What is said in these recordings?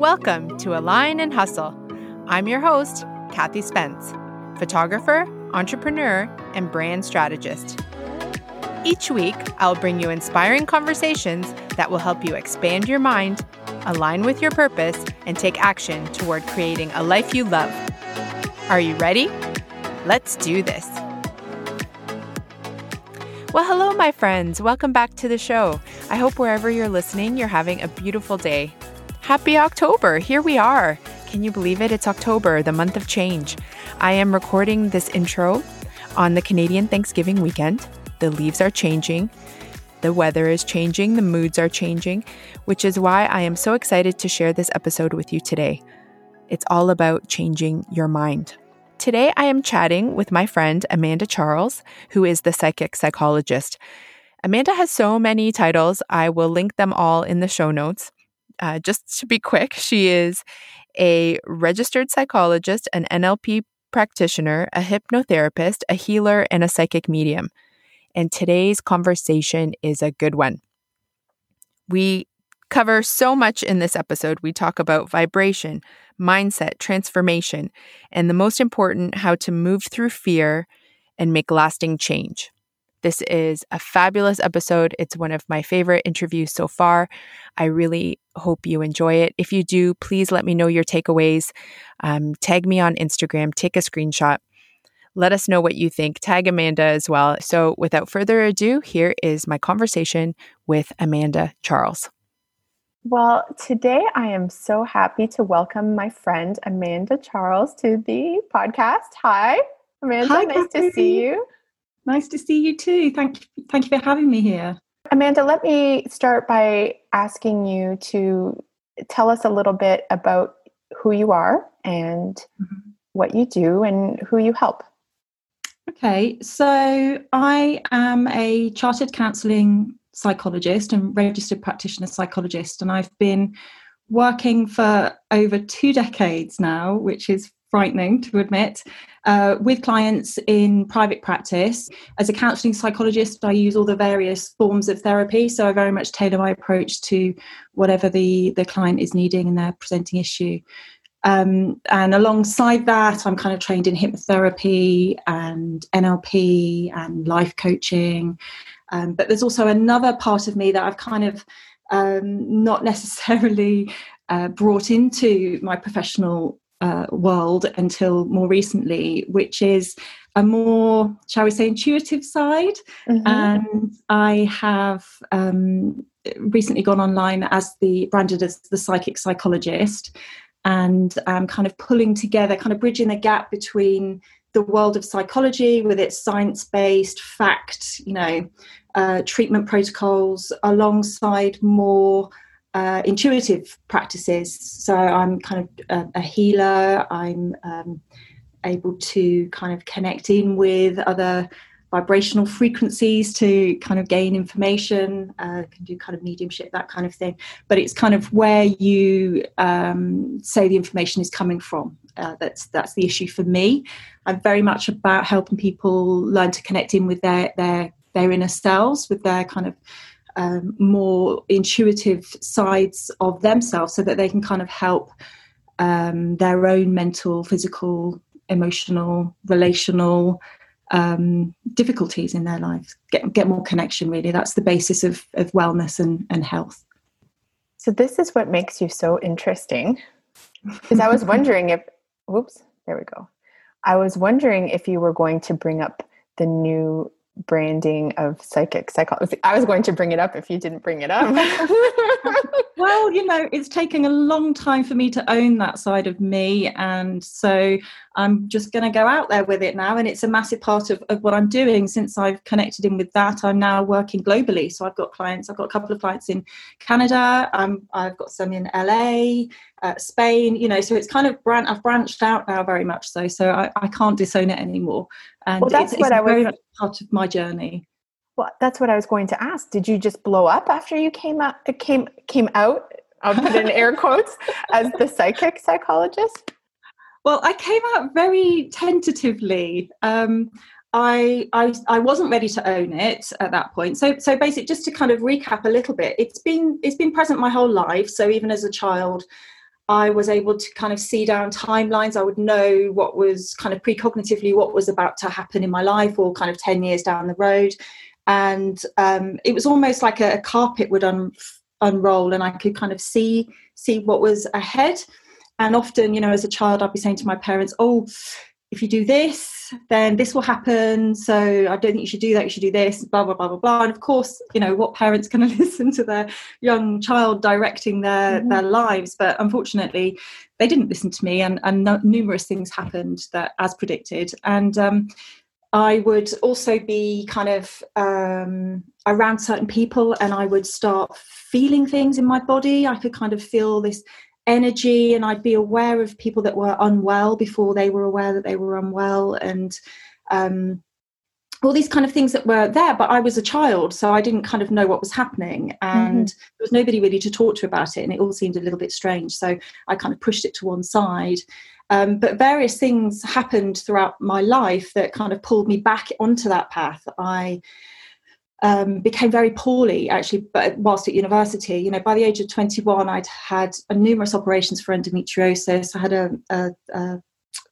Welcome to Align and Hustle. I'm your host, Kathy Spence, photographer, entrepreneur, and brand strategist. Each week, I'll bring you inspiring conversations that will help you expand your mind, align with your purpose, and take action toward creating a life you love. Are you ready? Let's do this. Well, hello, my friends. Welcome back to the show. I hope wherever you're listening, you're having a beautiful day. Happy October! Here we are. Can you believe it? It's October, the month of change. I am recording this intro on the Canadian Thanksgiving weekend. The leaves are changing, the weather is changing, the moods are changing, which is why I am so excited to share this episode with you today. It's all about changing your mind. Today, I am chatting with my friend Amanda Charles, who is the psychic psychologist. Amanda has so many titles, I will link them all in the show notes. Uh, just to be quick, she is a registered psychologist, an NLP practitioner, a hypnotherapist, a healer, and a psychic medium. And today's conversation is a good one. We cover so much in this episode. We talk about vibration, mindset, transformation, and the most important, how to move through fear and make lasting change. This is a fabulous episode. It's one of my favorite interviews so far. I really hope you enjoy it. If you do, please let me know your takeaways. Um, tag me on Instagram, take a screenshot. Let us know what you think. Tag Amanda as well. So, without further ado, here is my conversation with Amanda Charles. Well, today I am so happy to welcome my friend Amanda Charles to the podcast. Hi, Amanda. Hi, nice to see you. Nice to see you too. Thank you, thank you for having me here. Amanda, let me start by asking you to tell us a little bit about who you are and mm-hmm. what you do and who you help. Okay, so I am a chartered counselling psychologist and registered practitioner psychologist, and I've been working for over two decades now, which is frightening to admit, uh, with clients in private practice. As a counseling psychologist, I use all the various forms of therapy. So I very much tailor my approach to whatever the, the client is needing in their presenting issue. Um, and alongside that, I'm kind of trained in hypnotherapy and NLP and life coaching. Um, but there's also another part of me that I've kind of um, not necessarily uh, brought into my professional uh, world until more recently, which is a more, shall we say, intuitive side. Mm-hmm. And I have um, recently gone online as the branded as the psychic psychologist, and I'm kind of pulling together, kind of bridging the gap between the world of psychology with its science-based fact, you know, uh, treatment protocols, alongside more uh, intuitive practices. So I'm kind of a, a healer. I'm um, able to kind of connect in with other vibrational frequencies to kind of gain information. Uh, can do kind of mediumship, that kind of thing. But it's kind of where you um, say the information is coming from. Uh, that's that's the issue for me. I'm very much about helping people learn to connect in with their their their inner selves, with their kind of um, more intuitive sides of themselves so that they can kind of help um, their own mental, physical, emotional, relational um, difficulties in their lives. Get, get more connection, really. That's the basis of, of wellness and, and health. So, this is what makes you so interesting. Because I was wondering if, whoops, there we go. I was wondering if you were going to bring up the new branding of psychic psychology. I was going to bring it up if you didn't bring it up. well, you know, it's taking a long time for me to own that side of me. And so I'm just going to go out there with it now. And it's a massive part of, of what I'm doing since I've connected in with that. I'm now working globally. So I've got clients, I've got a couple of clients in Canada, um, I've got some in LA, uh, Spain, you know, so it's kind of brand, I've branched out now very much so. So I, I can't disown it anymore. And well, that's it's, what it's I was, very much part of my journey. Well, that's what I was going to ask. Did you just blow up after you came out, came, came out, I'll put in air quotes, as the psychic psychologist? Well, I came out very tentatively. Um, I, I I wasn't ready to own it at that point. So so basically, just to kind of recap a little bit, it's been it's been present my whole life. So even as a child, I was able to kind of see down timelines. I would know what was kind of precognitively what was about to happen in my life or kind of 10 years down the road. And um, it was almost like a, a carpet would un- unroll and I could kind of see see what was ahead. And often, you know, as a child, I'd be saying to my parents, oh, if you do this, then this will happen. So I don't think you should do that. You should do this, blah, blah, blah, blah, blah. And of course, you know, what parents can listen to their young child directing their, mm-hmm. their lives? But unfortunately, they didn't listen to me and, and numerous things happened that as predicted. And um, I would also be kind of um, around certain people and I would start feeling things in my body. I could kind of feel this energy and I'd be aware of people that were unwell before they were aware that they were unwell and um, all these kind of things that were there but I was a child so I didn't kind of know what was happening and mm-hmm. there was nobody really to talk to about it and it all seemed a little bit strange so I kind of pushed it to one side um, but various things happened throughout my life that kind of pulled me back onto that path. I um, became very poorly actually but whilst at university. You know by the age of 21 i'd had numerous operations for endometriosis. I had a, a,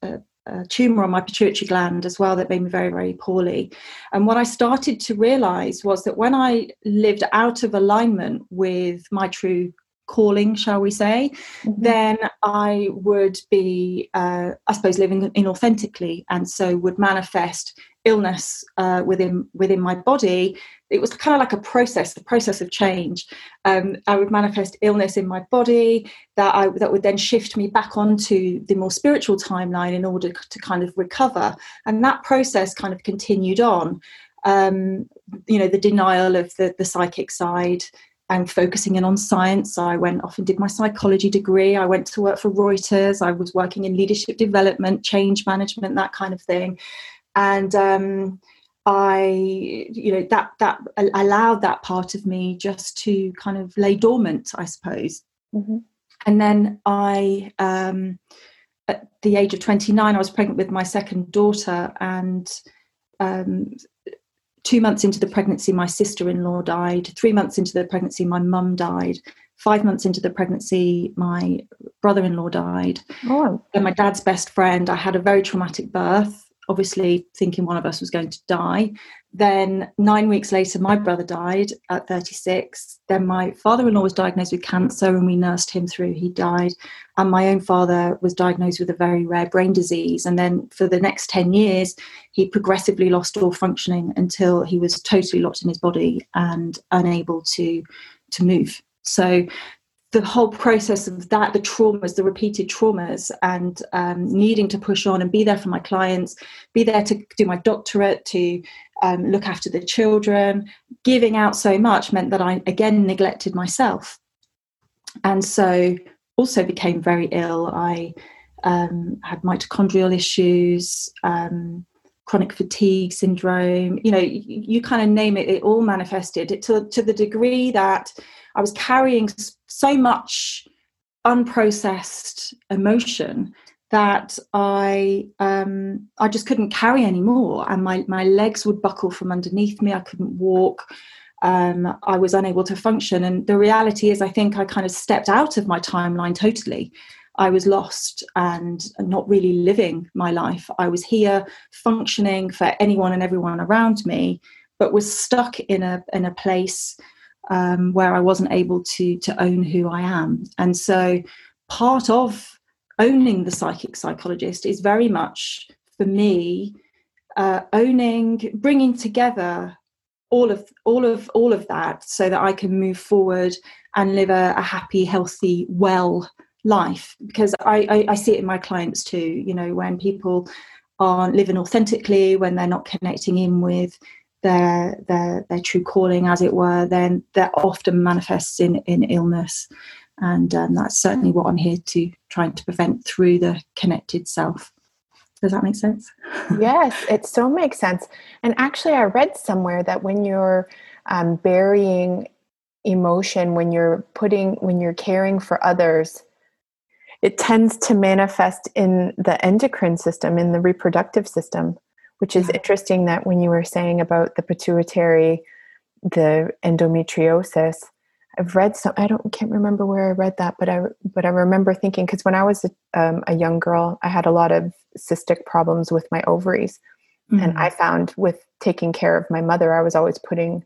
a, a tumor on my pituitary gland as well that made me very very poorly. And what i started to realize was that when i lived out of alignment with my true calling shall we say mm-hmm. then i would be uh, i suppose living inauthentically and so would manifest illness uh, within within my body. It was kind of like a process the process of change. Um, i would manifest illness in my body that i that would then shift me back onto the more spiritual timeline in order to kind of recover. And that process kind of continued on. Um, you know the denial of the the psychic side and focusing in on science. I went off and did my psychology degree. I went to work for Reuters. I was working in leadership development, change management, that kind of thing. And um, I, you know, that that allowed that part of me just to kind of lay dormant, I suppose. Mm-hmm. And then I, um, at the age of 29, I was pregnant with my second daughter, and um, two months into the pregnancy, my sister-in-law died. Three months into the pregnancy, my mum died. Five months into the pregnancy, my brother-in-law died. Oh. And my dad's best friend. I had a very traumatic birth obviously thinking one of us was going to die. Then, nine weeks later, my brother died at 36. Then, my father in law was diagnosed with cancer and we nursed him through. He died. And my own father was diagnosed with a very rare brain disease. And then, for the next 10 years, he progressively lost all functioning until he was totally locked in his body and unable to, to move. So, the whole process of that, the traumas, the repeated traumas, and um, needing to push on and be there for my clients, be there to do my doctorate, to um, look after the children, giving out so much meant that I again neglected myself. And so also became very ill. I um, had mitochondrial issues, um, chronic fatigue syndrome, you know, you, you kind of name it, it all manifested it to, to the degree that I was carrying so much unprocessed emotion that I um, I just couldn't carry anymore, and my my legs would buckle from underneath me. I couldn't walk. Um, I was unable to function, and the reality is, I think I kind of stepped out of my timeline totally. I was lost and not really living my life. I was here functioning for anyone and everyone around me, but was stuck in a in a place um, where I wasn't able to to own who I am. And so part of owning the psychic psychologist is very much for me uh, owning, bringing together all of all of all of that so that I can move forward and live a, a happy, healthy, well life. Because I, I, I see it in my clients too. You know, when people aren't living authentically, when they're not connecting in with their their their true calling, as it were, then that often manifests in in illness, and um, that's certainly what I'm here to trying to prevent through the connected self. Does that make sense? yes, it so makes sense. And actually, I read somewhere that when you're um, burying emotion, when you're putting, when you're caring for others, it tends to manifest in the endocrine system, in the reproductive system which is interesting that when you were saying about the pituitary, the endometriosis, I've read some. I don't can't remember where I read that, but I but I remember thinking because when I was a, um, a, young girl, I had a lot of cystic problems with my ovaries, mm-hmm. and I found with taking care of my mother, I was always putting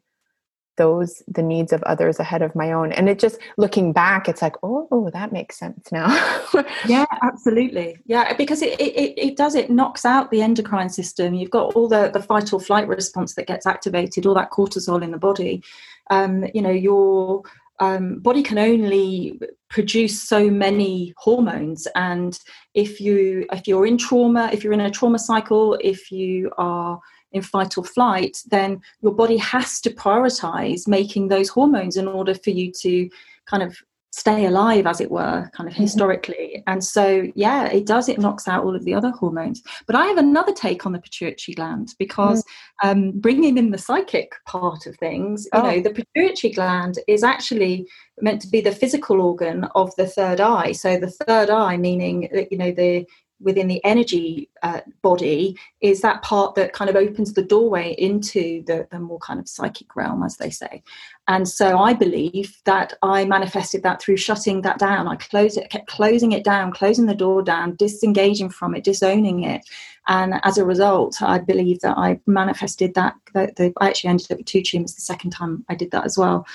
those the needs of others ahead of my own. And it just looking back it's like oh that makes sense now. Yeah absolutely. Yeah because it, it it does it knocks out the endocrine system. You've got all the the fight or flight response that gets activated all that cortisol in the body. Um you know your um, body can only produce so many hormones. And if you if you're in trauma if you're in a trauma cycle if you are in fight or flight, then your body has to prioritize making those hormones in order for you to kind of stay alive as it were kind of mm-hmm. historically and so yeah it does it knocks out all of the other hormones but i have another take on the pituitary gland because mm. um, bringing in the psychic part of things you oh. know the pituitary gland is actually meant to be the physical organ of the third eye so the third eye meaning that you know the within the energy uh, body is that part that kind of opens the doorway into the, the more kind of psychic realm, as they say. And so I believe that I manifested that through shutting that down. I closed it, kept closing it down, closing the door down, disengaging from it, disowning it. And as a result, I believe that I manifested that. that I actually ended up with two tumors the second time I did that as well.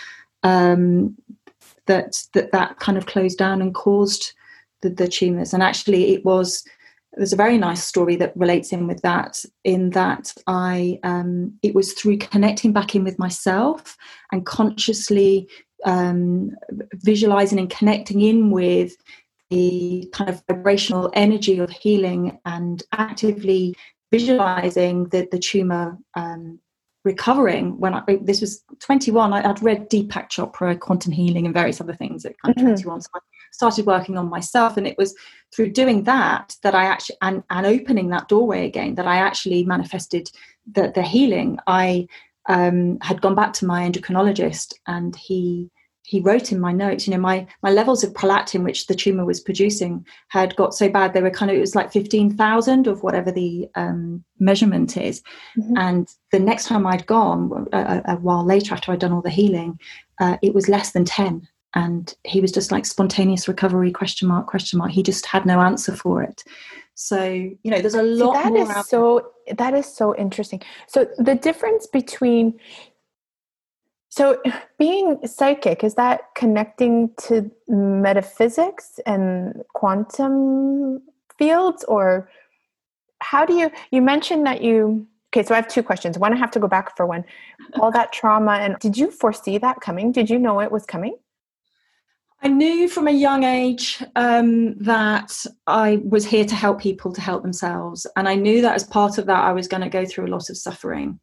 Um, that that that kind of closed down and caused the, the tumors. And actually, it was there's a very nice story that relates in with that in that i um, it was through connecting back in with myself and consciously um, visualizing and connecting in with the kind of vibrational energy of healing and actively visualizing the, the tumor um, recovering when I, this was 21 I, would read deepak chopra quantum healing and various other things at kind of mm-hmm. 21 so I started working on myself and it was through doing that that i actually and, and opening that doorway again that i actually manifested the, the healing i um, had gone back to my endocrinologist and he he wrote in my notes, you know, my my levels of prolactin, which the tumor was producing, had got so bad they were kind of it was like fifteen thousand of whatever the um, measurement is. Mm-hmm. And the next time I'd gone, a, a, while later after I'd done all the healing, uh, it was less than ten and he was just like spontaneous recovery question mark question mark he just had no answer for it so you know there's a lot See, that more is so that is so interesting so the difference between so being psychic is that connecting to metaphysics and quantum fields or how do you you mentioned that you okay so i have two questions one i have to go back for one all that trauma and did you foresee that coming did you know it was coming I knew from a young age um, that I was here to help people to help themselves. And I knew that as part of that, I was going to go through a lot of suffering.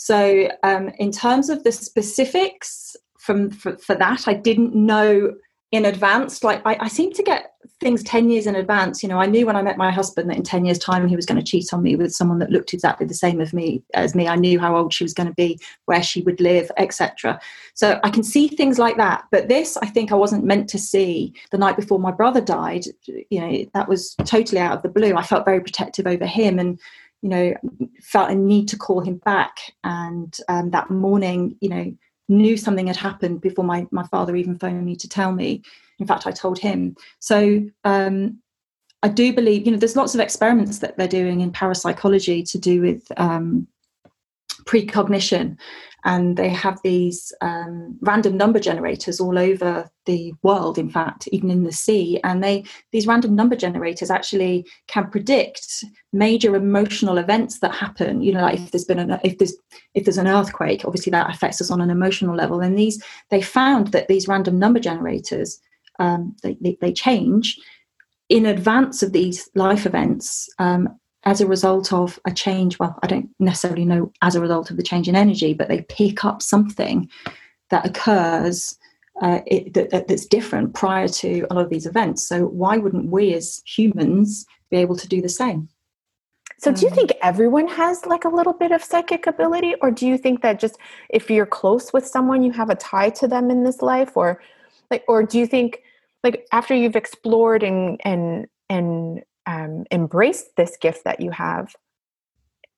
So, um, in terms of the specifics from, for, for that, I didn't know in advance. Like, I, I seem to get things 10 years in advance. You know i knew when i met my husband that in 10 years time he was going to cheat on me with someone that looked exactly the same as me as me. I knew how old she was going to be where she would live etc so i can see things like that but this i think i wasn't meant to see the night before my brother died. You know that was totally out of the blue. I felt very protective over him and you know felt a need to call him back and um, that morning you know knew something had happened before my, my father even phoned me to tell me in fact, I told him. So um, I do believe, you know, there's lots of experiments that they're doing in parapsychology to do with um, precognition. And they have these um, random number generators all over the world, in fact, even in the sea. And they these random number generators actually can predict major emotional events that happen. You know, like if there's been an if there's if there's an earthquake, obviously that affects us on an emotional level. And these they found that these random number generators um, they, they, they, change in advance of these life events um, as a result of a change. Well, I don't necessarily know as a result of the change in energy, but they pick up something that occurs uh, it, that, that's different prior to a lot of these events. So, why wouldn't we as humans be able to do the same? So, do you um, think everyone has like a little bit of psychic ability, or do you think that just if you're close with someone, you have a tie to them in this life, or like, or do you think like after you've explored and and and um, embraced this gift that you have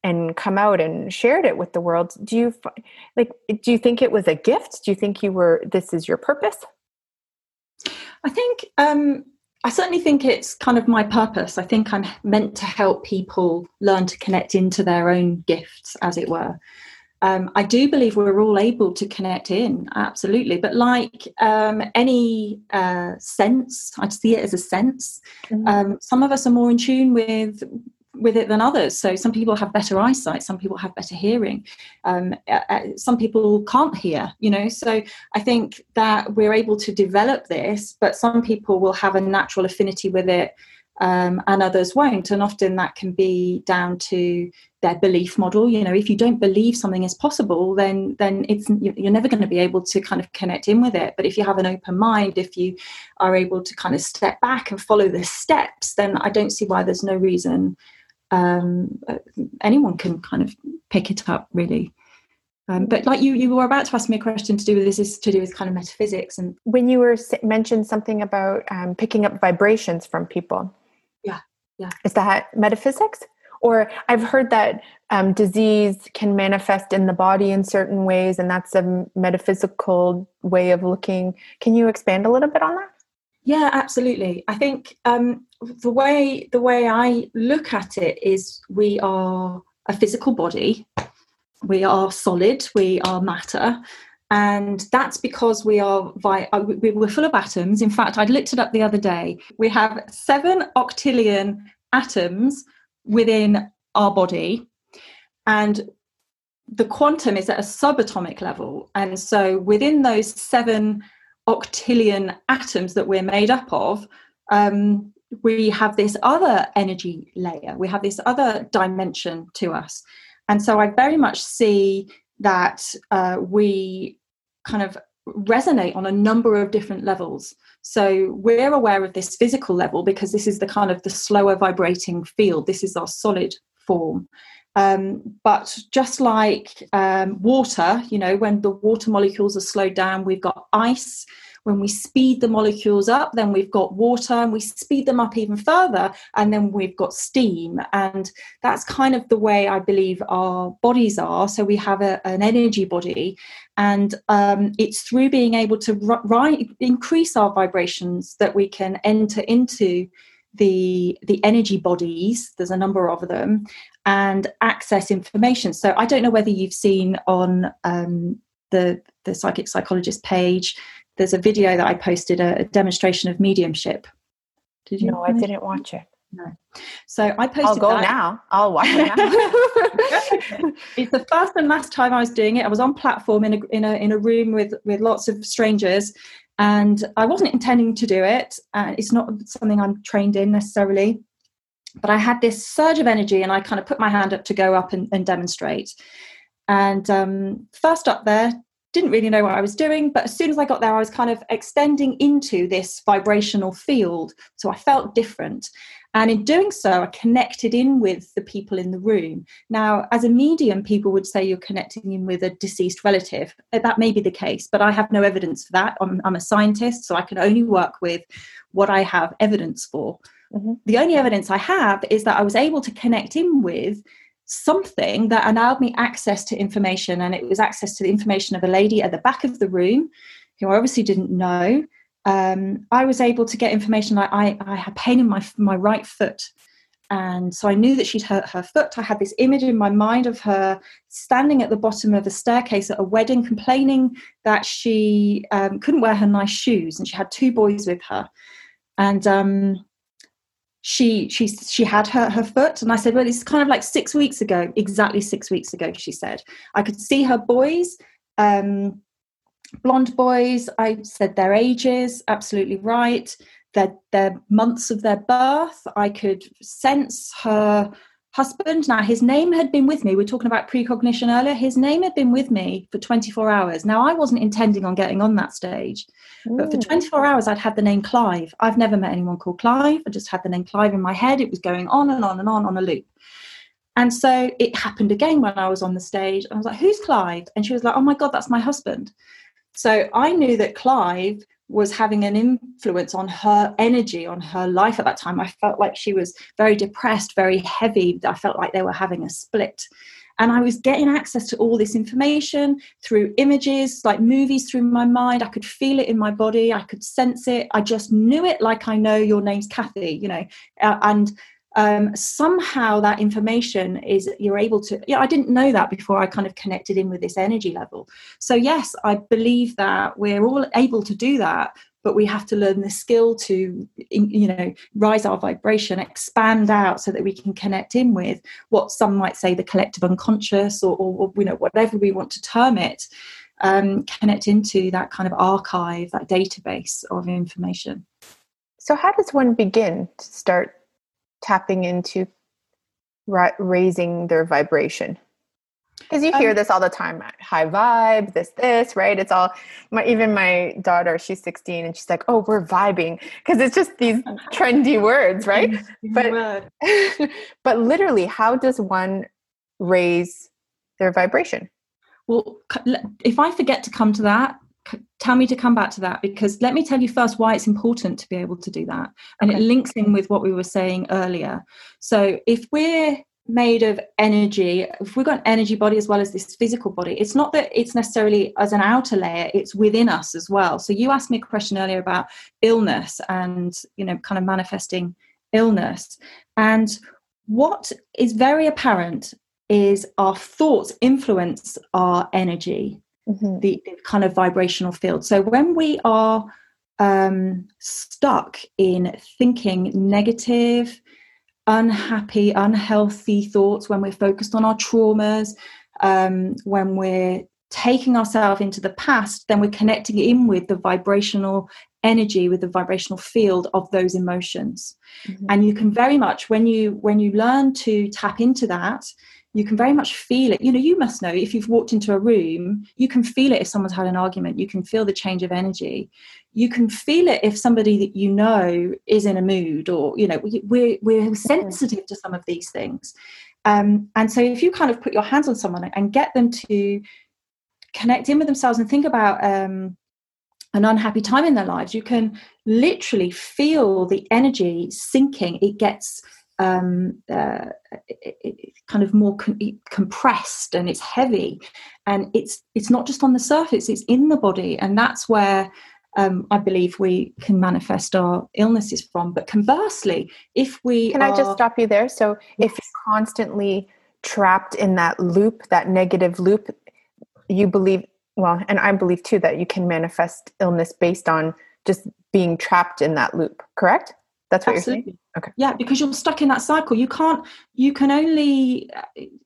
and come out and shared it with the world do you like do you think it was a gift do you think you were this is your purpose i think um I certainly think it's kind of my purpose. I think I'm meant to help people learn to connect into their own gifts, as it were. Um, I do believe we're all able to connect in, absolutely. But like um, any uh, sense, I see it as a sense. Mm-hmm. Um, some of us are more in tune with with it than others. So some people have better eyesight, some people have better hearing, um, uh, some people can't hear. You know, so I think that we're able to develop this, but some people will have a natural affinity with it. Um, and others won't, and often that can be down to their belief model. You know, if you don't believe something is possible, then then it's you're never going to be able to kind of connect in with it. But if you have an open mind, if you are able to kind of step back and follow the steps, then I don't see why there's no reason um, anyone can kind of pick it up really. Um, but like you, you were about to ask me a question to do with this is to do with kind of metaphysics and when you were mentioned something about um, picking up vibrations from people. Yeah, yeah. Is that metaphysics? Or I've heard that um, disease can manifest in the body in certain ways, and that's a metaphysical way of looking. Can you expand a little bit on that? Yeah, absolutely. I think um, the way the way I look at it is we are a physical body, we are solid, we are matter, and that's because we are vi- uh, we're full of atoms. In fact, I looked it up the other day. We have seven octillion atoms within our body, and the quantum is at a subatomic level, and so within those seven octillion atoms that we're made up of. Um, we have this other energy layer, we have this other dimension to us. And so I very much see that uh, we kind of resonate on a number of different levels. So we're aware of this physical level because this is the kind of the slower vibrating field. This is our solid form. Um, but just like um, water, you know, when the water molecules are slowed down, we've got ice. When we speed the molecules up, then we've got water, and we speed them up even further, and then we've got steam. And that's kind of the way I believe our bodies are. So we have a, an energy body, and um, it's through being able to increase our vibrations that we can enter into the the energy bodies there's a number of them and access information so i don't know whether you've seen on um, the the psychic psychologist page there's a video that i posted a, a demonstration of mediumship did you no i didn't watch it no so i posted i'll go that. now i'll watch it now. it's the first and last time i was doing it i was on platform in a, in a in a room with with lots of strangers and I wasn't intending to do it. Uh, it's not something I'm trained in necessarily. But I had this surge of energy and I kind of put my hand up to go up and, and demonstrate. And um, first up there, didn't really know what I was doing, but as soon as I got there, I was kind of extending into this vibrational field. So I felt different. And in doing so, I connected in with the people in the room. Now, as a medium, people would say you're connecting in with a deceased relative. Uh, that may be the case, but I have no evidence for that. I'm, I'm a scientist, so I can only work with what I have evidence for. Mm-hmm. The only evidence I have is that I was able to connect in with something that allowed me access to information, and it was access to the information of a lady at the back of the room who I obviously didn't know um, I was able to get information like I, I had pain in my my right foot. And so I knew that she'd hurt her foot. I had this image in my mind of her standing at the bottom of a staircase at a wedding, complaining that she um, couldn't wear her nice shoes, and she had two boys with her. And um, she she she had her her foot, and I said, "Well, it's kind of like six weeks ago, exactly six weeks ago." She said, "I could see her boys." Um, blonde boys i said their ages absolutely right their their months of their birth i could sense her husband. Now his name had been with me. We are talking about precognition earlier. His name had been with me for 24 hours. Now i wasn't intending on getting on that stage Ooh. but for 24 hours i'd had the name clive. I've never met anyone called clive. I just had the name clive in my head. It was going on and on and on on a loop. And so it happened again when i was on the stage. I was like who's clive? And she was like oh my god that's my husband. So I knew that Clive was having an influence on her energy, on her life at that time. I felt like she was very depressed, very heavy. I felt like they were having a split. And I was getting access to all this information through images, like movies through my mind. I could feel it in my body. I could sense it. I just knew it like I know your name's Kathy, you know. Uh, and um, somehow that information is you're able to yeah i didn't know that before i kind of connected in with this energy level. So yes i believe that we're all able to do that but we have to learn the skill to you know rise our vibration expand out so that we can connect in with what some might say the collective unconscious or, or you know whatever we want to term it um, connect into that kind of archive that database of information. So how does one begin to start tapping into ra- raising their vibration. Because you hear um, this all the time high vibe this this right? It's all my even my daughter she's 16 and she's like oh we're vibing. Because it's just these trendy words right? But but literally how does one raise their vibration? Well if i forget to come to that tell me to come back to that because let me tell you first why it's important to be able to do that. And okay. it links in with what we were saying earlier. So if we're made of energy if we've got an energy body as well as this physical body it's not that it's necessarily as an outer layer it's within us as well. So you asked me a question earlier about illness and you know kind of manifesting illness. And what is very apparent is our thoughts influence our energy mm-hmm. the, the, kind of vibrational field. So when we are um, stuck in thinking negative, unhappy, unhealthy thoughts, when we're focused on our traumas, um, when we're taking ourselves into the past, then we're connecting in with the vibrational energy with the vibrational field of those emotions mm-hmm. and you can very much when you when you learn to tap into that you can very much feel it. You know, you must know if you've walked into a room, you can feel it if someone's had an argument. You can feel the change of energy. You can feel it if somebody that you know is in a mood, or you know, we're we're sensitive to some of these things. Um, and so, if you kind of put your hands on someone and get them to connect in with themselves and think about um, an unhappy time in their lives, you can literally feel the energy sinking. It gets um, uh, it, it kind of more com- compressed and it's heavy, and it's it's not just on the surface; it's in the body, and that's where um, I believe we can manifest our illnesses from. But conversely, if we can, are, I just stop you there. So if you're constantly trapped in that loop, that negative loop, you believe well, and I believe too that you can manifest illness based on just being trapped in that loop. Correct? That's what Absolutely. you're saying. Okay. Yeah, because you're stuck in that cycle. You can't. You can only.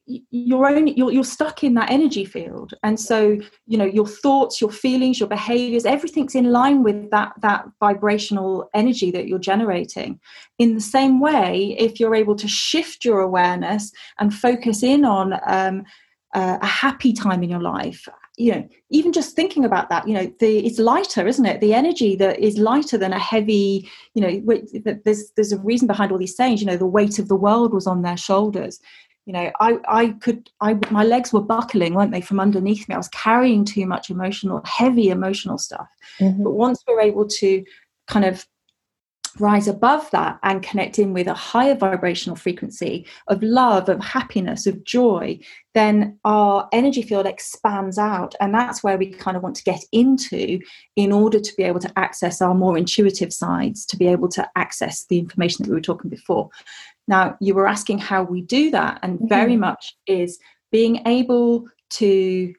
You're only. You're, you're stuck in that energy field, and so you know your thoughts, your feelings, your behaviors, everything's in line with that that vibrational energy that you're generating. In the same way, if you're able to shift your awareness and focus in on um, uh, a happy time in your life you know even just thinking about that you know the it's lighter isn't it? The energy that is lighter than a heavy you know there's there's a reason behind all these sayings you know the weight of the world was on their shoulders. You know i i could i my legs were buckling weren't they from underneath me? I was carrying too much emotional heavy emotional stuff. Mm-hmm. but once we're able to kind of rise above that and connect in with a higher vibrational frequency of love, of happiness, of joy, then our energy field expands out. And that's where we kind of want to get into in order to be able to access our more intuitive sides, to be able to access the information that we were talking before. Now, you were asking how we do that, and mm-hmm. very much is being able to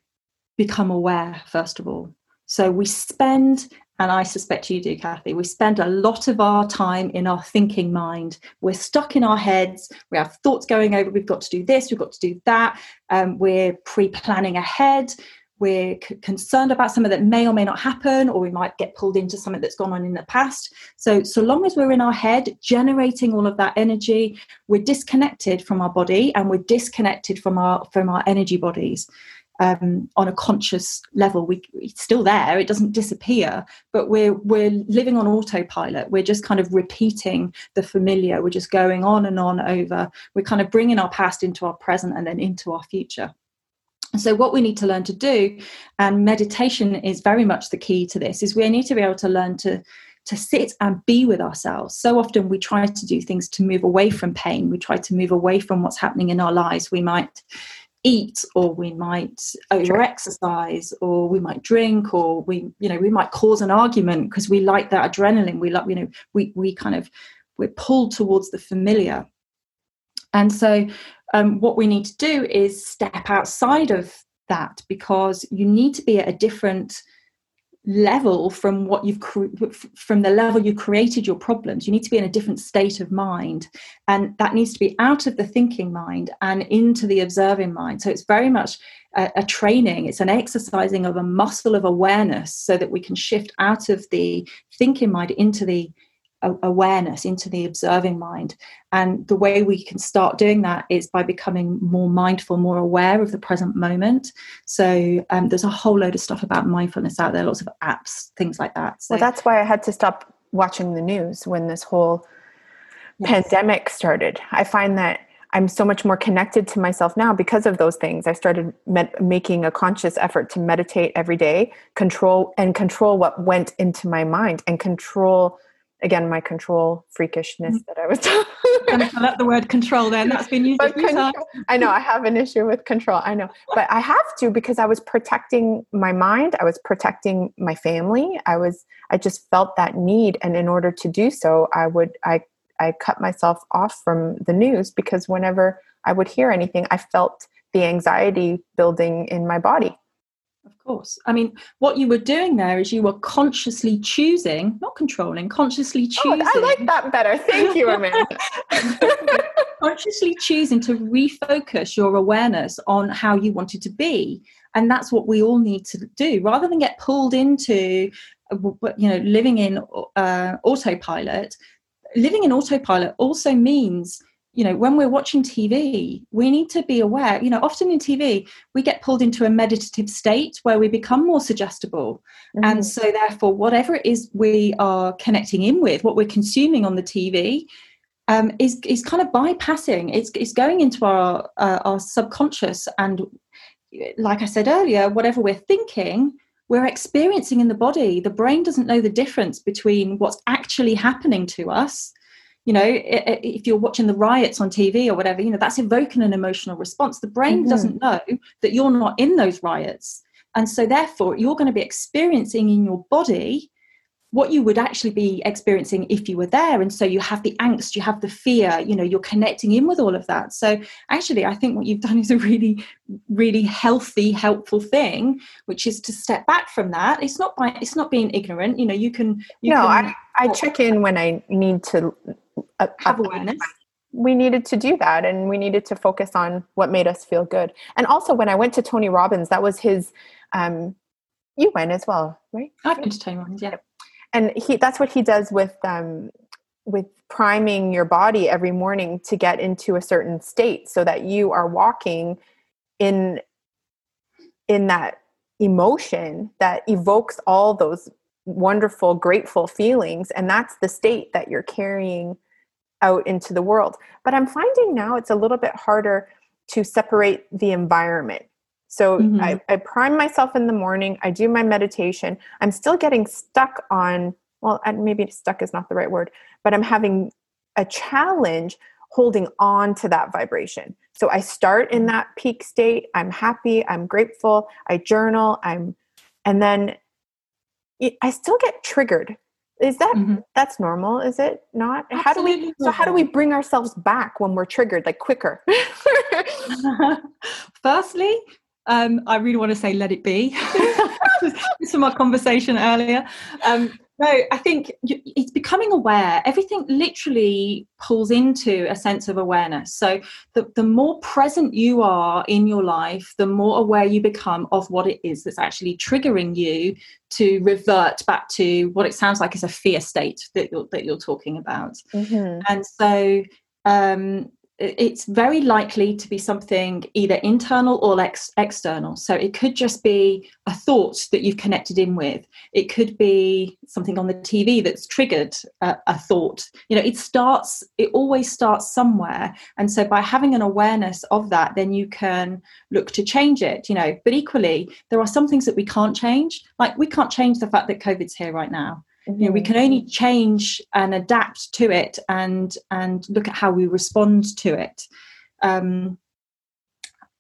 become aware, first of all. So we spend and I suspect you do, Kathy. We spend a lot of our time in our thinking mind. We're stuck in our heads. We have thoughts going over. We've got to do this. We've got to do that. Um, we're pre-planning ahead. We're c- concerned about something that may or may not happen, or we might get pulled into something that's gone on in the past. So, so long as we're in our head, generating all of that energy, we're disconnected from our body, and we're disconnected from our from our energy bodies um, on a conscious level. We, it's still there; it doesn't disappear, but we're we're living on autopilot. We're just kind of repeating the familiar. We're just going on and on over. We're kind of bringing our past into our present and then into our future. so what we need to learn to do and meditation is very much the key to this is we need to be able to learn to to sit and be with ourselves so often we try to do things to move away from pain we try to move away from what's happening in our lives we might eat or we might over exercise or we might drink or we you know we might cause an argument because we like that adrenaline. We like you know we we kind of we're pulled towards the familiar. And so um, what we need to do is step outside of that because you need to be at a different level from what you've cre- from the level you created your problems. You need to be in a different state of mind and that needs to be out of the thinking mind and into the observing mind. So it's very much a, a training. It's an exercising of a muscle of awareness so that we can shift out of the thinking mind into the awareness into the observing mind. And the way we can start doing that is by becoming more mindful more aware of the present moment. So um, there's a whole load of stuff about mindfulness out there lots of apps things like that. So, well that's why i had to stop watching the news when this whole yes. pandemic started. I find that i'm so much more connected to myself now because of those things. I started med- making a conscious effort to meditate every day control and control what went into my mind and control again my control freakishness mm-hmm. that I was talking about. the word control then. That's been used control, I know I have an issue with control I know. But I have to because I was protecting my mind I was protecting my family I was I just felt that need. And in order to do so I would I I cut myself off from the news because whenever I would hear anything I felt the anxiety building in my body of course. I mean, what you were doing there is you were consciously choosing, not controlling, consciously choosing. Oh, I like that better. Thank you, Amanda. consciously choosing to refocus your awareness on how you wanted to be. And that's what we all need to do rather than get pulled into, uh, you know, living in uh, autopilot. Living in autopilot also means you know when we're watching tv we need to be aware you know often in tv we get pulled into a meditative state where we become more suggestible. Mm-hmm. and so therefore whatever it is we are connecting in with what we're consuming on the tv um, is is kind of bypassing it's, it's going into our uh, our subconscious. And like i said earlier whatever we're thinking we're experiencing in the body. The brain doesn't know the difference between what's actually happening to us you know if you're watching the riots on tv or whatever you know that's evoking an emotional response. The brain mm-hmm. doesn't know that you're not in those riots. And so therefore you're going to be experiencing in your body what you would actually be experiencing if you were there. And so you have the angst you have the fear you know you're connecting in with all of that. So actually i think what you've done is a really really healthy helpful thing which is to step back from that. It's not by it's not being ignorant. You know you can you no can, i i check in when i need to have awareness. We needed to do that and we needed to focus on what made us feel good. And also when i went to tony robbins that was his um you went as well right? I've been to tony robbins yeah. And he that's what he does with um with priming your body every morning to get into a certain state so that you are walking in in that emotion that evokes all those wonderful grateful feelings and that's the state that you're carrying out into the world. But I'm finding now it's a little bit harder to separate the environment. So mm-hmm. I, I prime myself in the morning, I do my meditation. I'm still getting stuck on, well, maybe stuck is not the right word, but I'm having a challenge holding on to that vibration. So I start in mm-hmm. that peak state. I'm happy. I'm grateful. I journal. I'm, and then I still get triggered is that mm-hmm. that's normal is it not Absolutely. how do we so how do we bring ourselves back when we're triggered like quicker firstly um, i really want to say let it be from our conversation earlier um, no, I think it's becoming aware. Everything literally pulls into a sense of awareness. So, the, the more present you are in your life, the more aware you become of what it is that's actually triggering you to revert back to what it sounds like is a fear state that you're, that you're talking about. Mm-hmm. And so, um, it's very likely to be something either internal or ex- external. So it could just be a thought that you've connected in with. It could be something on the TV that's triggered a, a, thought. You know, it starts, it always starts somewhere. And so by having an awareness of that, then you can look to change it, you know. But equally, there are some things that we can't change. Like we can't change the fact that COVID's here right now mm-hmm. you know we can only change and adapt to it and and look at how we respond to it. Um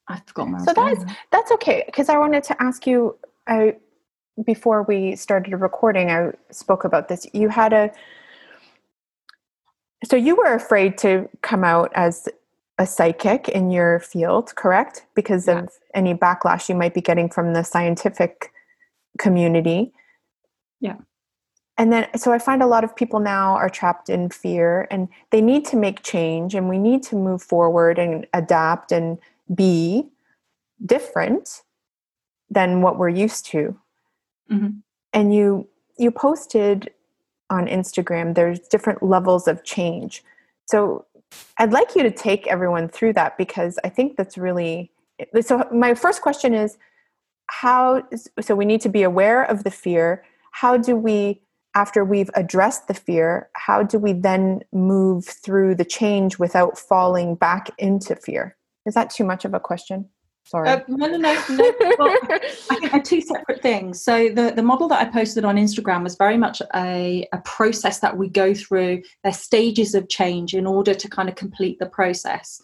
i forgot my so that's that's okay because i wanted to ask you i before we started recording i spoke about this. You had a so you were afraid to come out as a psychic in your field correct? Because yeah. of any backlash you might be getting from the scientific community. Yeah and then so i find a lot of people now are trapped in fear and they need to make change and we need to move forward and adapt and be different than what we're used to. Mm-hmm. and you you posted on instagram there's different levels of change. So i'd like you to take everyone through that because i think that's really so my first question is how so we need to be aware of the fear. How do we after we've addressed the fear, how do we then move through the change without falling back into fear? Is that too much of a question? Sorry. Uh, no, no, no. no. Well, I think they're two separate things. So the, the model that I posted on Instagram was very much a, a process that we go through. There's stages of change in order to kind of complete the process.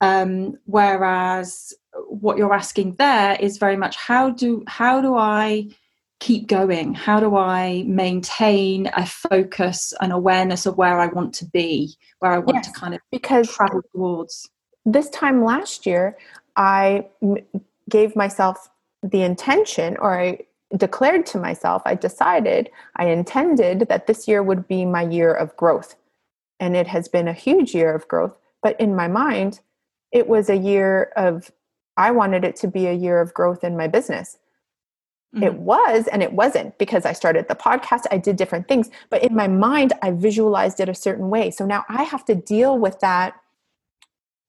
Um, whereas what you're asking there is very much how do how do I keep going? How do I maintain a focus and awareness of where I want to be, where I want yes, to kind of because travel towards? This time last year, I m- gave myself the intention, or I declared to myself, I decided, I intended that this year would be my year of growth. And it has been a huge year of growth. But in my mind, it was a year of, I wanted it to be a year of growth in my business. Mm-hmm. It was and it wasn't because I started the podcast, I did different things, but in my mind, I visualized it a certain way. So now I have to deal with that,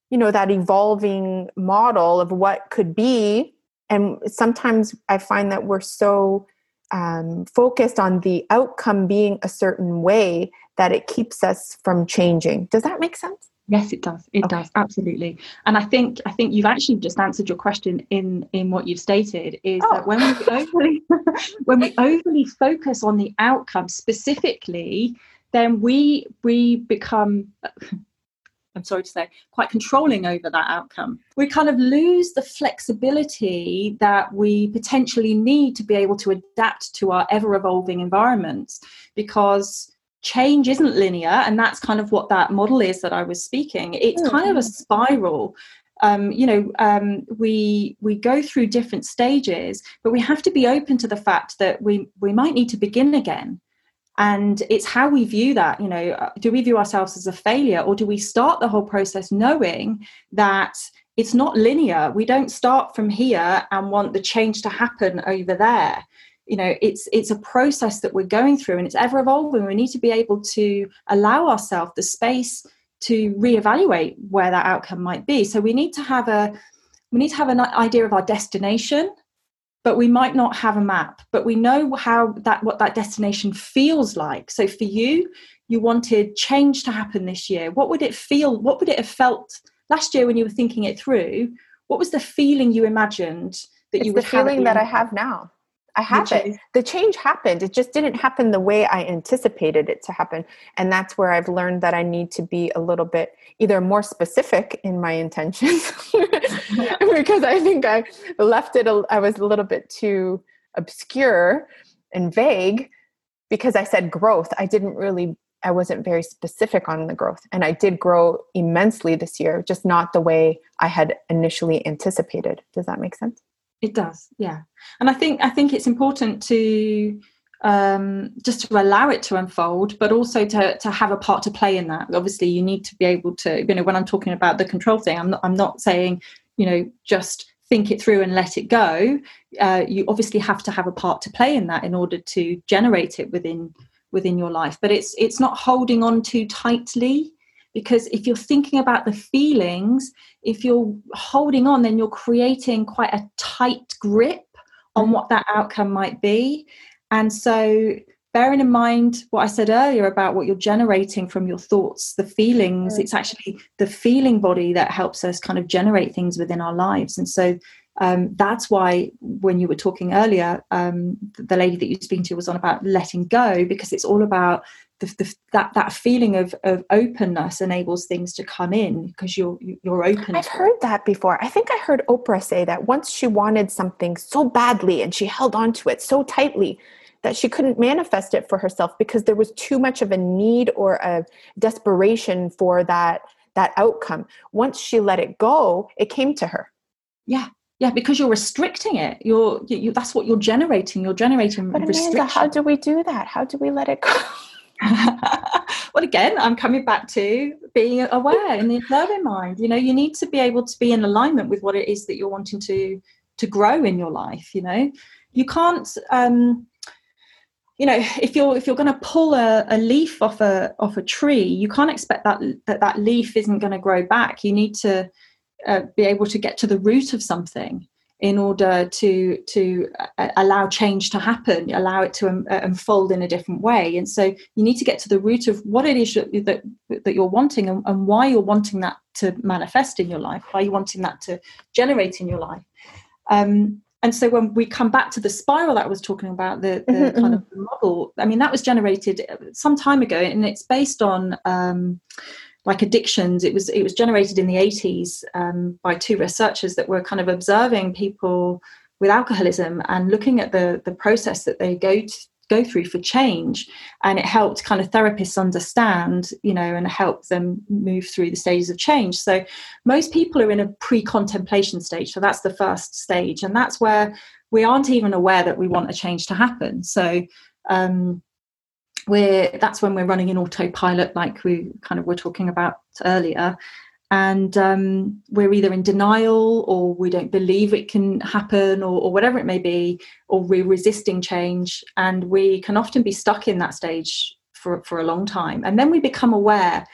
you know, that evolving model of what could be. And sometimes I find that we're so um, focused on the outcome being a certain way that it keeps us from changing. Does that make sense? Yes, it does. It okay. does absolutely. And I think I think you've actually just answered your question in in what you've stated is oh. that when we overly when we overly focus on the outcome specifically, then we we become I'm sorry to say, quite controlling over that outcome. We kind of lose the flexibility that we potentially need to be able to adapt to our ever evolving environments because change isn't linear and that's kind of what that model is that i was speaking. It's mm-hmm. kind of a spiral. Um, you know um, we we go through different stages but we have to be open to the fact that we we might need to begin again. And it's how we view that you know uh, do we view ourselves as a failure or do we start the whole process knowing that it's not linear? We don't start from here and want the change to happen over there you know it's it's a process that we're going through and it's ever evolving. We need to be able to allow ourselves the space to reevaluate where that outcome might be. So we need to have a we need to have an idea of our destination but we might not have a map but we know how that what that destination feels like. So for you you wanted change to happen this year. What would it feel what would it have felt last year when you were thinking it through? What was the feeling you imagined that it's you would the feeling that i have now I have the it. The change happened. It just didn't happen the way I anticipated it to happen. And that's where I've learned that I need to be a little bit either more specific in my intentions because I think I left it, a, I was a little bit too obscure and vague because I said growth. I didn't really, I wasn't very specific on the growth. And I did grow immensely this year, just not the way I had initially anticipated. Does that make sense? It does, yeah. And I think I think it's important to um, just to allow it to unfold, but also to to have a part to play in that. Obviously, you need to be able to. You know, when I'm talking about the control thing, I'm not I'm not saying you know just think it through and let it go. Uh, you obviously have to have a part to play in that in order to generate it within within your life. But it's it's not holding on too tightly because if you're thinking about the feelings if you're holding on then you're creating quite a tight grip on what that outcome might be and so bearing in mind what I said earlier about what you're generating from your thoughts, the feelings, it's actually the feeling body that helps us kind of generate things within our lives. And so um, that's why when you were talking earlier, um, the lady that you were speaking to was on about letting go because it's all about the, the, that that feeling of, of openness enables things to come in because you're you're open. I've heard it. that before. I think I heard Oprah say that once she wanted something so badly and she held on to it so tightly that she couldn't manifest it for herself because there was too much of a need or a desperation for that that outcome. Once she let it go it came to her. Yeah. Yeah because you're restricting it. You're you, that's what you're generating. You're generating but Amanda, how do we do that? How do we let it go well again i'm coming back to being aware in the observing mind. You know you need to be able to be in alignment with what it is that you're wanting to to grow in your life you know? You can't um you know if you're if you're going to pull a, a, leaf off a off a tree you can't expect that that, that leaf isn't going to grow back. You need to uh, be able to get to the root of something in order to to uh, allow change to happen allow it to um, uh, unfold in a different way and so you need to get to the root of what it is that that you're wanting and, and why you're wanting that to manifest in your life why you're wanting that to generate in your life um, and so when we come back to the spiral that I was talking about, the, the mm-hmm, kind of mm-hmm. model, I mean, that was generated some time ago, and it's based on um, like addictions. It was it was generated in the 80s um, by two researchers that were kind of observing people with alcoholism and looking at the the process that they go to, go through for change. And it helped kind of therapists understand you know and help them move through the stages of change. So most people are in a pre-contemplation stage. So that's the first stage. And that's where we aren't even aware that we want a change to happen. So um, we're that's when we're running in autopilot like we kind of were talking about earlier. And um, we're either in denial or we don't believe it can happen or, or, whatever it may be or we're resisting change. And we can often be stuck in that stage for, for a long time. And then we become aware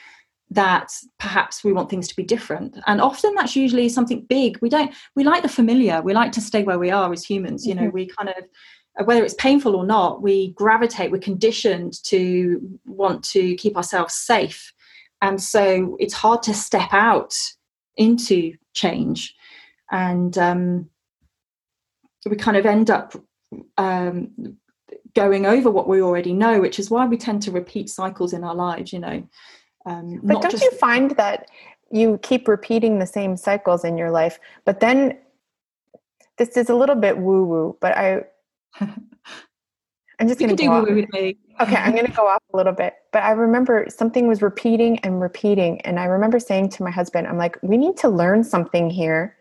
that perhaps we want things to be different. And often that's usually something big. We don't we like the familiar. We like to stay where we are as humans. You know mm-hmm. we kind of whether it's painful or not we gravitate we're conditioned to want to keep ourselves safe. And so it's hard to step out into change. And um, we kind of end up um, going over what we already know which is why we tend to repeat cycles in our lives you know. Um, but don't just- you find that you keep repeating the same cycles in your life but then this is a little bit woo woo but i I'm just going to do woo with me. okay, I'm going to go off a little bit. But I remember something was repeating and repeating. And I remember saying to my husband, I'm like, we need to learn something here.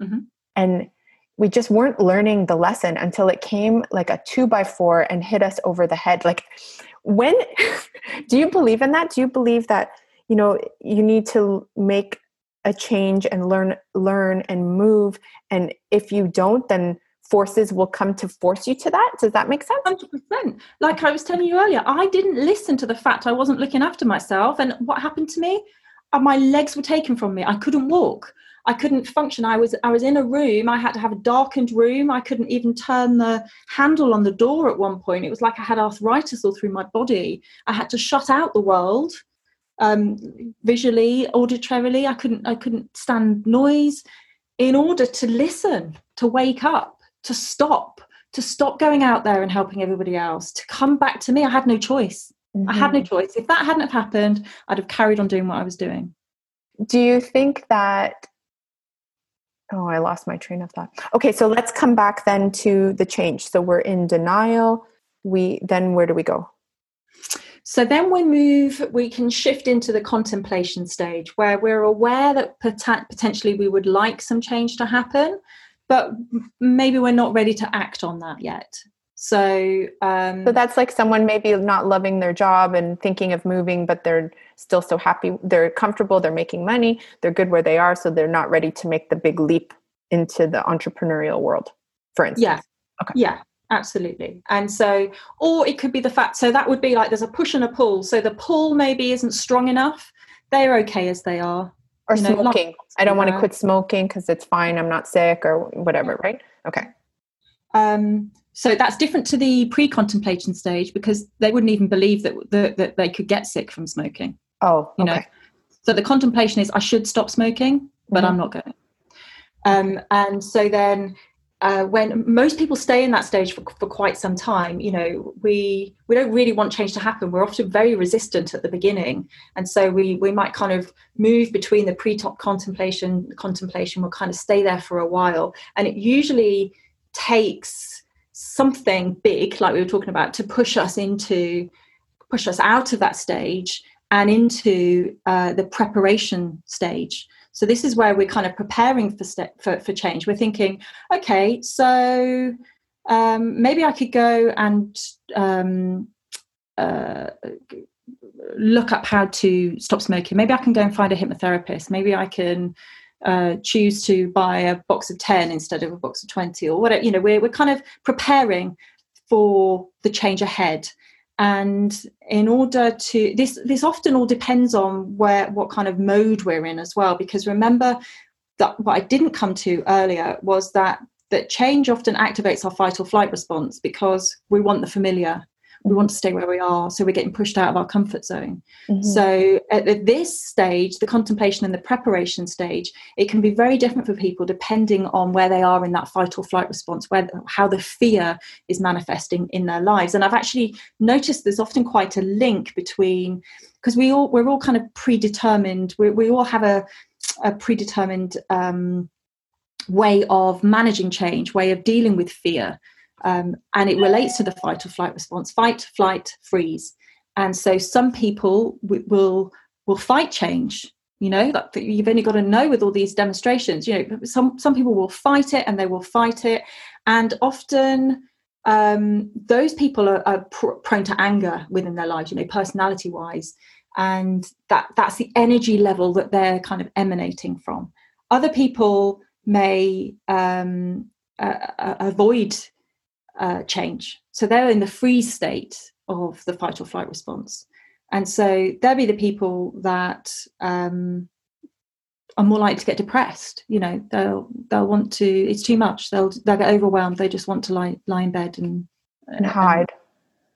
Mm-hmm. And we just weren't learning the lesson until it came like a two by four and hit us over the head. Like, when do you believe in that? Do you believe that, you know, you need to make a change and learn, learn and move? And if you don't, then forces will come to force you to that. Does that make sense? 100%. Like I was telling you earlier, I didn't listen to the fact I wasn't looking after myself. And what happened to me? Uh, my legs were taken from me. I couldn't walk. I couldn't function. I was I was in a room. I had to have a darkened room. I couldn't even turn the handle on the door at one point. It was like I had arthritis all through my body. I had to shut out the world um, visually, auditorily. I couldn't I couldn't stand noise in order to listen, to wake up to stop, to stop going out there and helping everybody else, to come back to me. I had no choice. Mm-hmm. I had no mm-hmm. choice. If that hadn't have happened, I'd have carried on doing what I was doing. Do you think that Oh, I lost my train of thought. Okay, so let's come back then to the change. So we're in denial. We then where do we go? So then we move, we can shift into the contemplation stage where we're aware that potentially we would like some change to happen, but maybe we're not ready to act on that yet. So um so that's like someone maybe not loving their job and thinking of moving but they're still so happy they're comfortable they're making money they're good where they are so they're not ready to make the big leap into the entrepreneurial world for instance. Yeah. Okay. Yeah absolutely. And so or it could be the fact so that would be like there's a push and a pull. So the pull maybe isn't strong enough. They're okay as they are. Or you know, smoking. I don't want to quit smoking because it's fine. I'm not sick or whatever, right? Okay. Um, so that's different to the pre-contemplation stage because they wouldn't even believe that that, that they could get sick from smoking. Oh, you know. So the contemplation is I should stop smoking, but mm-hmm. I'm not going. Um, and so then uh, when most people stay in that stage for, for quite some time you know we we don't really want change to happen. We're often very resistant at the beginning. And so we we might kind of move between the pre-top contemplation contemplation we'll kind of stay there for a while. And it usually takes something big like we were talking about to push us into push us out of that stage and into uh, the preparation stage so this is where we're kind of preparing for st- for, for change. We're thinking, okay, so um, maybe I could go and um, uh, look up how to stop smoking. Maybe I can go and find a hypnotherapist. Maybe I can uh, choose to buy a box of 10 instead of a box of 20 or whatever. You know, we're, we're kind of preparing for the change ahead and in order to this this often all depends on where what kind of mode we're in as well because remember that what i didn't come to earlier was that that change often activates our fight or flight response because we want the familiar we want to stay where we are so we're getting pushed out of our comfort zone. Mm-hmm. so at this stage the contemplation and the preparation stage it can be very different for people depending on where they are in that fight or flight response where how the fear is manifesting in their lives. And i've actually noticed there's often quite a link between because we all we're all kind of predetermined we, we all have a, a predetermined um, way of managing change way of dealing with fear um, and it relates to the fight or flight response fight flight freeze. And so some people w- will will fight change you know that you've only got to know with all these demonstrations you know some some people will fight it and they will fight it. And often um, those people are, are pr- prone to anger within their lives you know personality wise and that that's the energy level that they're kind of emanating from. Other people may um, uh avoid uh, change. So they're in the freeze state of the fight or flight response. And so they'll be the people that um, are more likely to get depressed. You know, they'll they'll want to. It's too much. They'll they'll get overwhelmed. They just want to lie lie in bed and and hide. And,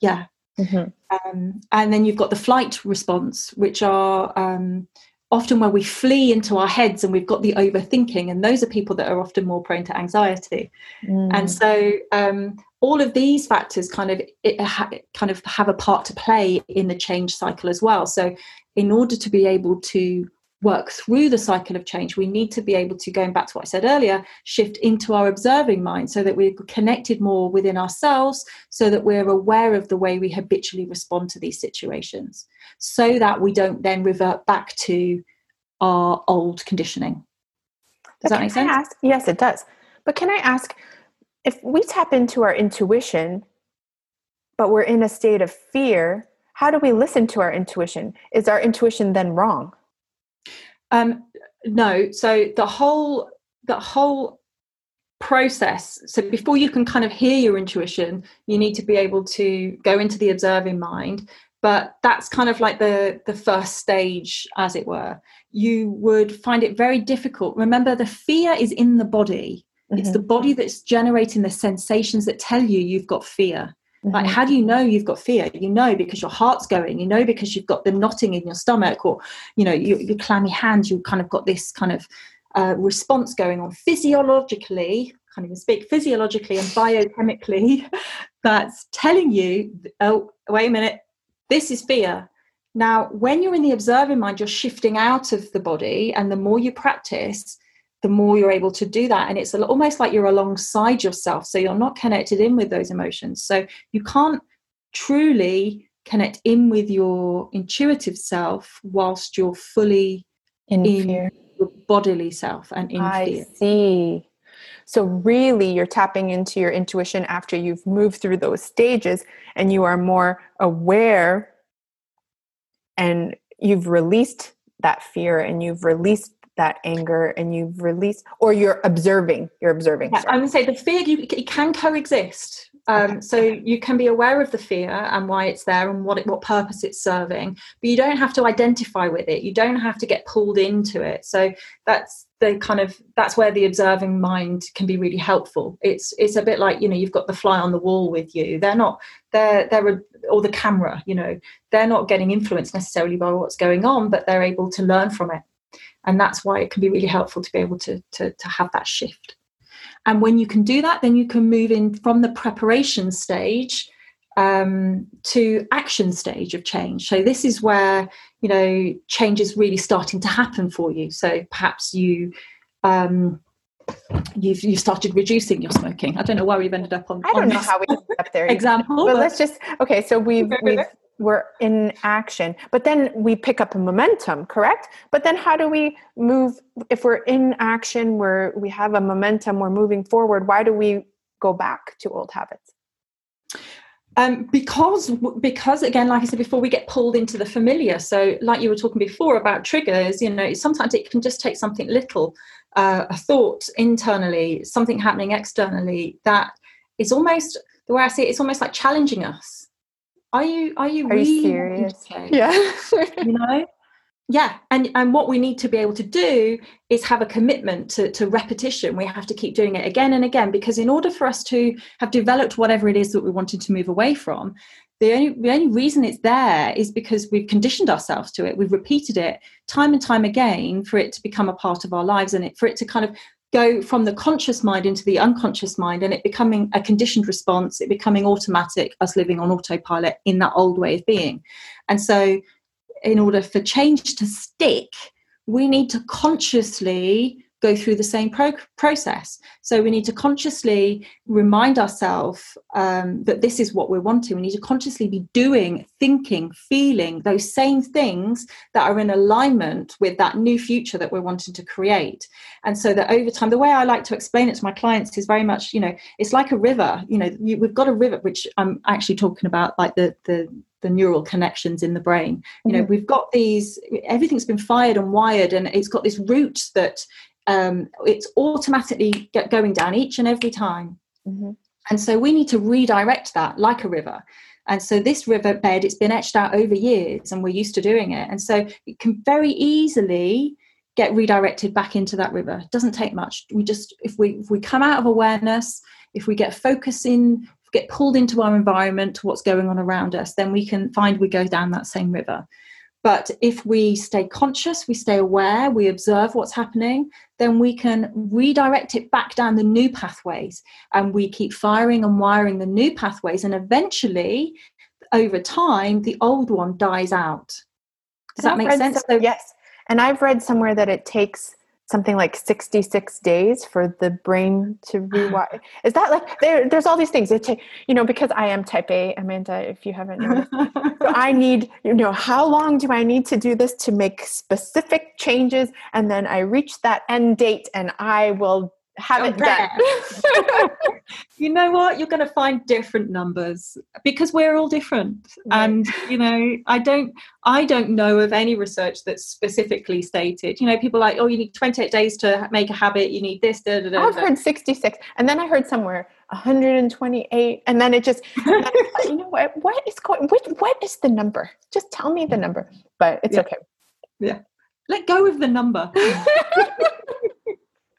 yeah. Mm-hmm. Um, and then you've got the flight response, which are um, often where we flee into our heads and we've got the overthinking and those are people that are often more prone to anxiety mm. and so um, all of these factors kind of it, kind of have a part to play in the change cycle as well. So in order to be able to work through the cycle of change we need to be able to going back to what i said earlier shift into our observing mind so that we're connected more within ourselves so that we're aware of the way we habitually respond to these situations so that we don't then revert back to our old conditioning. Does but that make sense? ask, yes it does. But can i ask if we tap into our intuition, but we're in a state of fear, how do we listen to our intuition? Is our intuition then wrong? Um, no. So the whole the whole process. So before you can kind of hear your intuition, you need to be able to go into the observing mind. But that's kind of like the the first stage, as it were. You would find it very difficult. Remember, the fear is in the body Mm-hmm. It's the body that's generating the sensations that tell you you've got fear. Mm-hmm. Like, how do you know you've got fear? You know because your heart's going. You know because you've got the knotting in your stomach, or you know your, your clammy hands. You've kind of got this kind of uh, response going on physiologically. Can't even speak physiologically and biochemically. that's telling you, oh, wait a minute, this is fear. Now, when you're in the observing mind, you're shifting out of the body, and the more you practice, the more you're able to do that. And it's almost like you're alongside yourself. So you're not connected in with those emotions. So you can't truly connect in with your intuitive self whilst you're fully in, in fear. your bodily self and in I fear. see. So really you're tapping into your intuition after you've moved through those stages and you are more aware and you've released that fear and you've released that anger and you've released or you're observing you're observing yeah, i would say the fear you, it can coexist Um, okay. So you can be aware of the fear and why it's there and what it, what purpose it's serving, but you don't have to identify with it. You don't have to get pulled into it. So that's the kind of that's where the observing mind can be really helpful. It's it's a bit like you know you've got the fly on the wall with you. They're not they're they're or the camera. You know they're not getting influenced necessarily by what's going on, but they're able to learn from it, and that's why it can be really helpful to be able to to, to have that shift. And when you can do that, then you can move in from the preparation stage um, to action stage of change. So this is where you know change is really starting to happen for you. So perhaps you um, you've you started reducing your smoking. I don't know why we've ended up on. I don't on know how we ended up there. example, but, but, let's just okay. So we've we've we're in action. But then we pick up a momentum correct? But then how do we move if we're in action where we have a momentum we're moving forward why do we go back to old habits? Um, because because again like i said before we get pulled into the familiar. So like you were talking before about triggers you know sometimes it can just take something little uh, a thought internally something happening externally that is almost the way i see it it's almost like challenging us are you are you are really you serious yeah. You know? Yeah and and what we need to be able to do is have a commitment to, to repetition. We have to keep doing it again and again because in order for us to have developed whatever it is that we wanted to move away from the only the only reason it's there is because we've conditioned ourselves to it. We've repeated it time and time again for it to become a part of our lives and it for it to kind of go from the conscious mind into the unconscious mind and it becoming a conditioned response, it becoming automatic, us living on autopilot in that old way of being. And so, in order for change to stick, we need to consciously go through the same pro- process. So we need to consciously remind ourselves um, that this is what we're wanting. We need to consciously be doing, thinking, feeling those same things that are in alignment with that new future that we're wanting to create. And so that over time, the way I like to explain it to my clients is very much, you know, it's like a river. You know, you, we've got a river, which I'm actually talking about, like the the the neural connections in the brain. You know, mm-hmm. we've got these, everything's been fired and wired, and it's got this route that um, it's automatically going down each and every time. Mm-hmm. And so we need to redirect that like a river. And so this river bed, it's been etched out over years and we're used to doing it. And so it can very easily get redirected back into that river. It doesn't take much. We just, if we, if we come out of awareness, if we get focus in, get pulled into our environment, to what's going on around us, then we can find we go down that same river. But if we stay conscious, we stay aware, we observe what's happening, then we can redirect it back down the new pathways. And we keep firing and wiring the new pathways. And eventually, over time, the old one dies out. Does that make sense? Some, so, yes. And I've read somewhere that it takes something like 66 days for the brain to rewire. Is that like there? There's all these things. It take you know because I am Type A, Amanda. If you haven't noticed, so I need you know how long do I need to do this to make specific changes, and then I reach that end date, and I will have it done. you know what? You're going to find different numbers because we're all different. And you know, I don't, I don't know of any research that's specifically stated. You know, people like, oh, you need 28 days to make a habit. You need this. Da, da, da, I've heard 66, and then I heard somewhere 128, and then it just, you know what? What is going? What, what is the number? Just tell me the number. But it's yeah. okay. Yeah. Let go of the number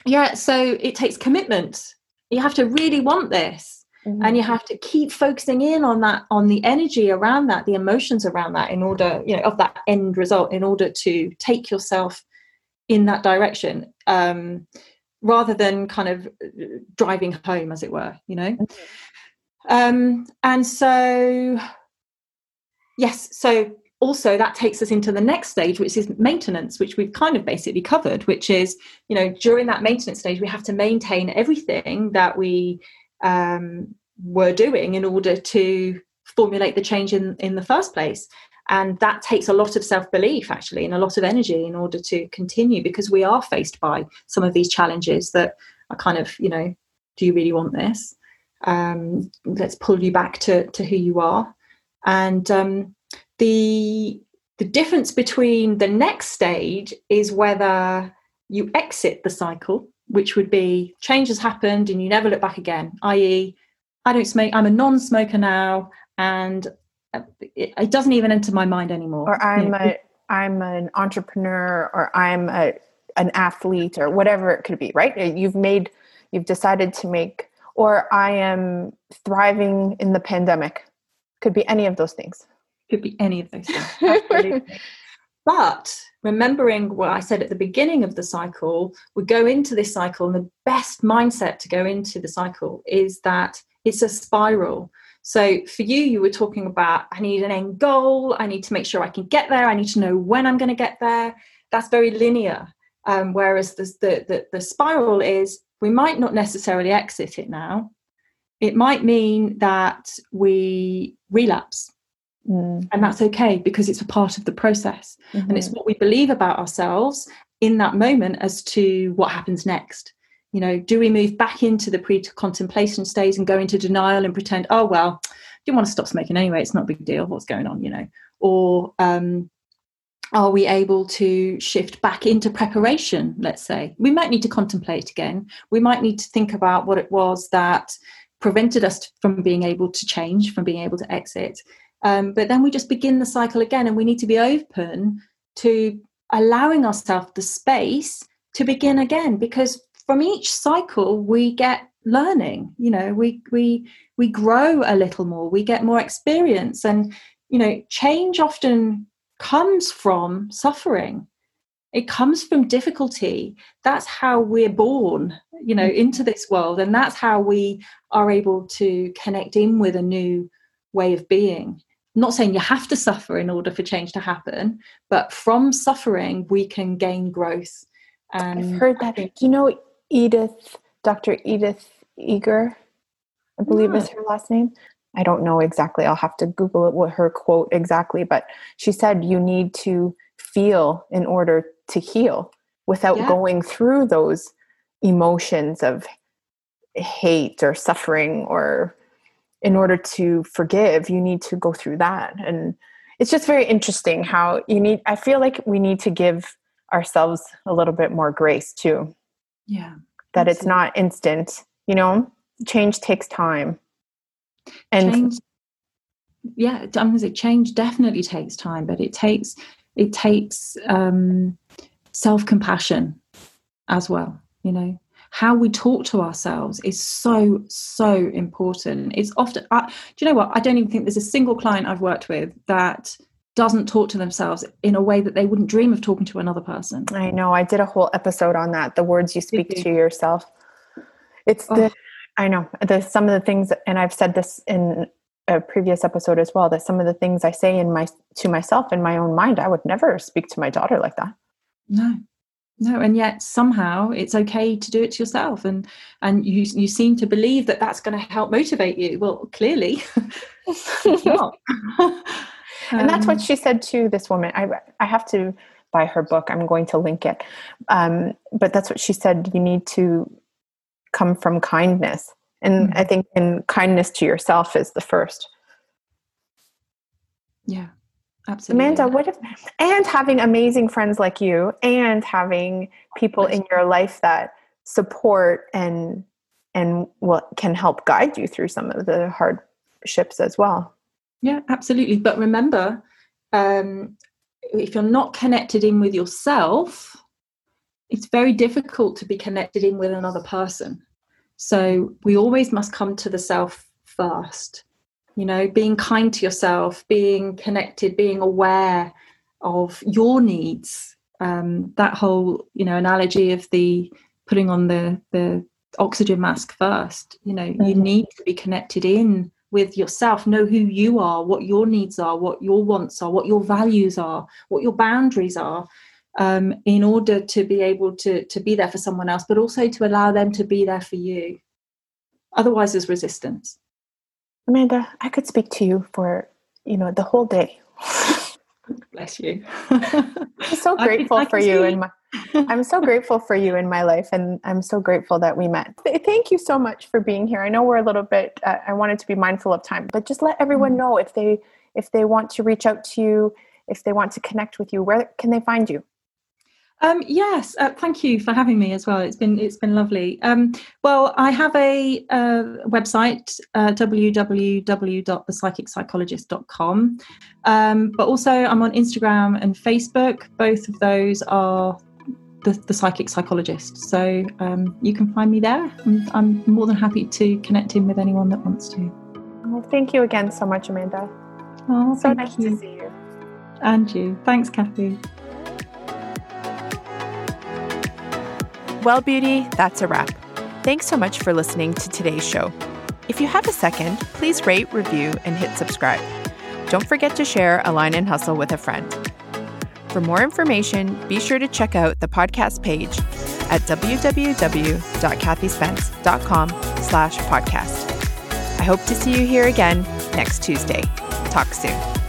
yeah so it takes commitment you have to really want this mm-hmm. and you have to keep focusing in on that on the energy around that the emotions around that in order you know of that end result in order to take yourself in that direction um, rather than kind of uh, driving home as it were you know mm-hmm. um, and so yes so also that takes us into the next stage which is maintenance which we've kind of basically covered which is you know during that maintenance stage we have to maintain everything that we um, were doing in order to formulate the change in in the first place. And that takes a lot of self-belief actually and a lot of energy in order to continue because we are faced by some of these challenges that are kind of you know do you really want this? Um, let's pull you back to to who you are. And um, the the difference between the next stage is whether you exit the cycle which would be change has happened and you never look back again i.e I don't smoke. I'm a non-smoker now, and uh, it, it doesn't even enter my mind anymore. Or I'm you know, a I'm an entrepreneur, or I'm a an athlete, or whatever it could be. Right? You've made you've decided to make, or I am thriving in the pandemic. Could be any of those things. Could be any of those things. but remembering what I said at the beginning of the cycle, we go into this cycle, and the best mindset to go into the cycle is that it's a spiral. So for you, you were talking about I need an end goal, I need to make sure I can get there, I need to know when I'm going to get there. That's very linear. Um, whereas the, the, the, the spiral is we might not necessarily exit it now. It might mean that we relapse. Mm. And that's okay because it's a part of the process. Mm-hmm. And it's mm-hmm. what we believe about ourselves in that moment as to what happens next you know do we move back into the pre-contemplation stage and go into denial and pretend oh well I didn't want to stop smoking anyway it's not a big deal what's going on you know or um, are we able to shift back into preparation let's say we might need to contemplate again we might need to think about what it was that prevented us from being able to change from being able to exit um, but then we just begin the cycle again and we need to be open to allowing ourselves the space to begin again because from each cycle we get learning you know we we we grow a little more we get more experience and you know change often comes from suffering. It comes from difficulty. That's how we're born you know into this world and that's how we are able to connect in with a new way of being I'm not saying you have to suffer in order for change to happen but from suffering we can gain growth and I've heard that. Do you know Edith, Dr. Edith Eger, I believe is ah. her last name. I don't know exactly. I'll have to Google it, what her quote exactly, but she said you need to feel in order to heal without yeah. going through those emotions of hate or suffering or in order to forgive you need to go through that. And it's just very interesting how you need i feel like we need to give ourselves a little bit more grace too. Yeah that it's not instant you know? Change takes time. And change, yeah i'm going to say change definitely takes time but it takes it takes um self-compassion as well you know how we talk to ourselves is so so important it's often I, do you know what i don't even think there's a single client i've worked with that doesn't talk to themselves in a way that they wouldn't dream of talking to another person. I know. I did a whole episode on that. The words you speak to yourself. It's oh. the oh. I know. The some of the things and I've said this in a previous episode as well that some of the things I say in my to myself in my own mind I would never speak to my daughter like that. No. No, and yet somehow it's okay to do it to yourself, and and you you seem to believe that that's going to help motivate you. Well, clearly, not. and that's what um, she said to this woman. I I have to buy her book. I'm going to link it. Um, but that's what she said. You need to come from kindness, and mm-hmm. I think in kindness to yourself is the first. Yeah, absolutely. Amanda, what if and having amazing friends like you, and having people in your life that support and and what can help guide you through some of the hardships as well. Yeah, absolutely. But remember, um, if you're not connected in with yourself, it's very difficult to be connected in with another person. So we always must come to the self first. You know, being kind to yourself, being connected, being aware of your needs. Um, that whole, you know, analogy of the putting on the the oxygen mask first. You know, mm-hmm. you need to be connected in with yourself know who you are what your needs are what your wants are what your values are what your boundaries are um, in order to be able to to be there for someone else but also to allow them to be there for you otherwise there's resistance amanda i could speak to you for you know the whole day bless you i'm so grateful I can, I can for you and my I'm so grateful for you in my life, and I'm so grateful that we met. Thank you so much for being here. I know we're a little bit. Uh, I wanted to be mindful of time, but just let everyone mm-hmm. know if they if they want to reach out to you, if they want to connect with you, where can they find you? Um, yes, uh, thank you for having me as well. It's been it's been lovely. Um, well, I have a uh, website uh, www.thepsychicpsychologist.com, um, but also I'm on Instagram and Facebook. Both of those are the, the psychic psychologist. So um, you can find me there. I'm, I'm more than happy to connect in with anyone that wants to. Well, thank you again so much, Amanda. Oh, so nice you. to see you. And you. Thanks, Kathy. Well, beauty, that's a wrap. Thanks so much for listening to today's show. If you have a second, please rate, review, and hit subscribe. Don't forget to share Align and Hustle with a friend. For more information, be sure to check out the podcast page at www.kathyspence.com slash podcast. I hope to see you here again next Tuesday. Talk soon.